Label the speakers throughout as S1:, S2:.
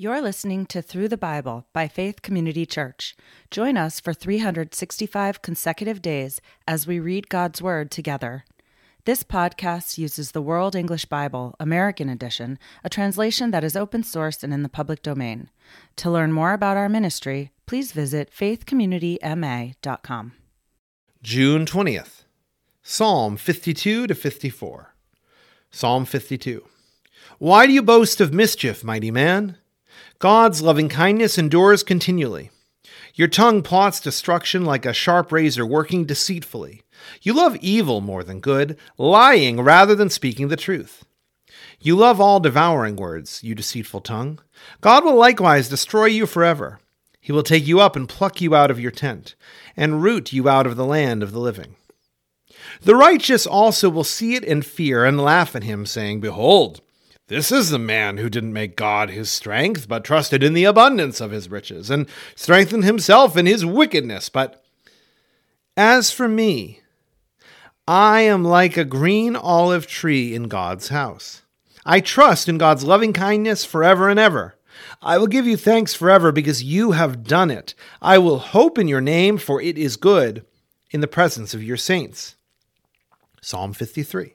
S1: You're listening to Through the Bible by Faith Community Church. Join us for 365 consecutive days as we read God's Word together. This podcast uses the World English Bible, American Edition, a translation that is open source and in the public domain. To learn more about our ministry, please visit faithcommunityma.com.
S2: June 20th, Psalm 52 to 54. Psalm 52. Why do you boast of mischief, mighty man? God's loving kindness endures continually. Your tongue plots destruction like a sharp razor working deceitfully. You love evil more than good, lying rather than speaking the truth. You love all devouring words, you deceitful tongue. God will likewise destroy you forever. He will take you up and pluck you out of your tent, and root you out of the land of the living. The righteous also will see it and fear and laugh at him, saying, Behold, this is the man who didn't make God his strength, but trusted in the abundance of his riches, and strengthened himself in his wickedness. But as for me, I am like a green olive tree in God's house. I trust in God's loving kindness forever and ever. I will give you thanks forever because you have done it. I will hope in your name, for it is good in the presence of your saints. Psalm 53.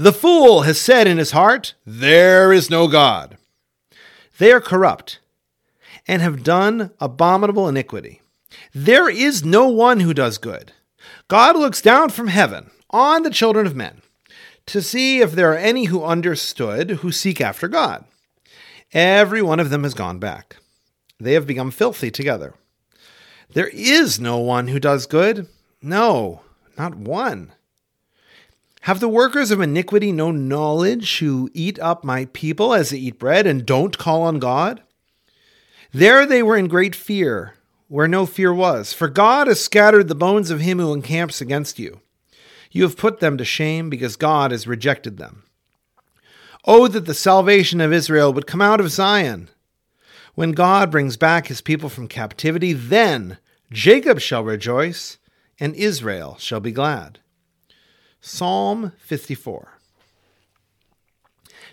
S2: The fool has said in his heart, There is no God. They are corrupt and have done abominable iniquity. There is no one who does good. God looks down from heaven on the children of men to see if there are any who understood, who seek after God. Every one of them has gone back. They have become filthy together. There is no one who does good. No, not one. Have the workers of iniquity no knowledge who eat up my people as they eat bread and don't call on God? There they were in great fear, where no fear was, for God has scattered the bones of him who encamps against you. You have put them to shame because God has rejected them. Oh, that the salvation of Israel would come out of Zion. When God brings back his people from captivity, then Jacob shall rejoice, and Israel shall be glad. Psalm 54.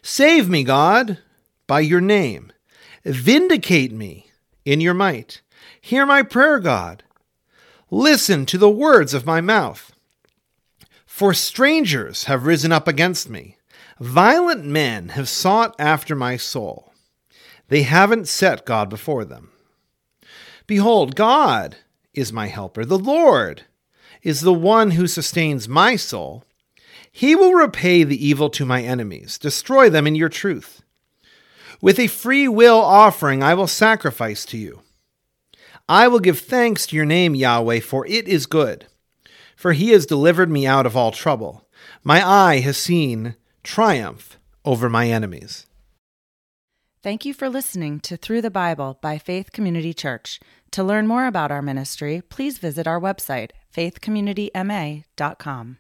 S2: Save me, God, by your name. Vindicate me in your might. Hear my prayer, God. Listen to the words of my mouth. For strangers have risen up against me. Violent men have sought after my soul. They haven't set God before them. Behold, God is my helper. The Lord is the one who sustains my soul. He will repay the evil to my enemies, destroy them in your truth. With a free will offering, I will sacrifice to you. I will give thanks to your name, Yahweh, for it is good. For he has delivered me out of all trouble. My eye has seen triumph over my enemies.
S1: Thank you for listening to Through the Bible by Faith Community Church. To learn more about our ministry, please visit our website, faithcommunityma.com.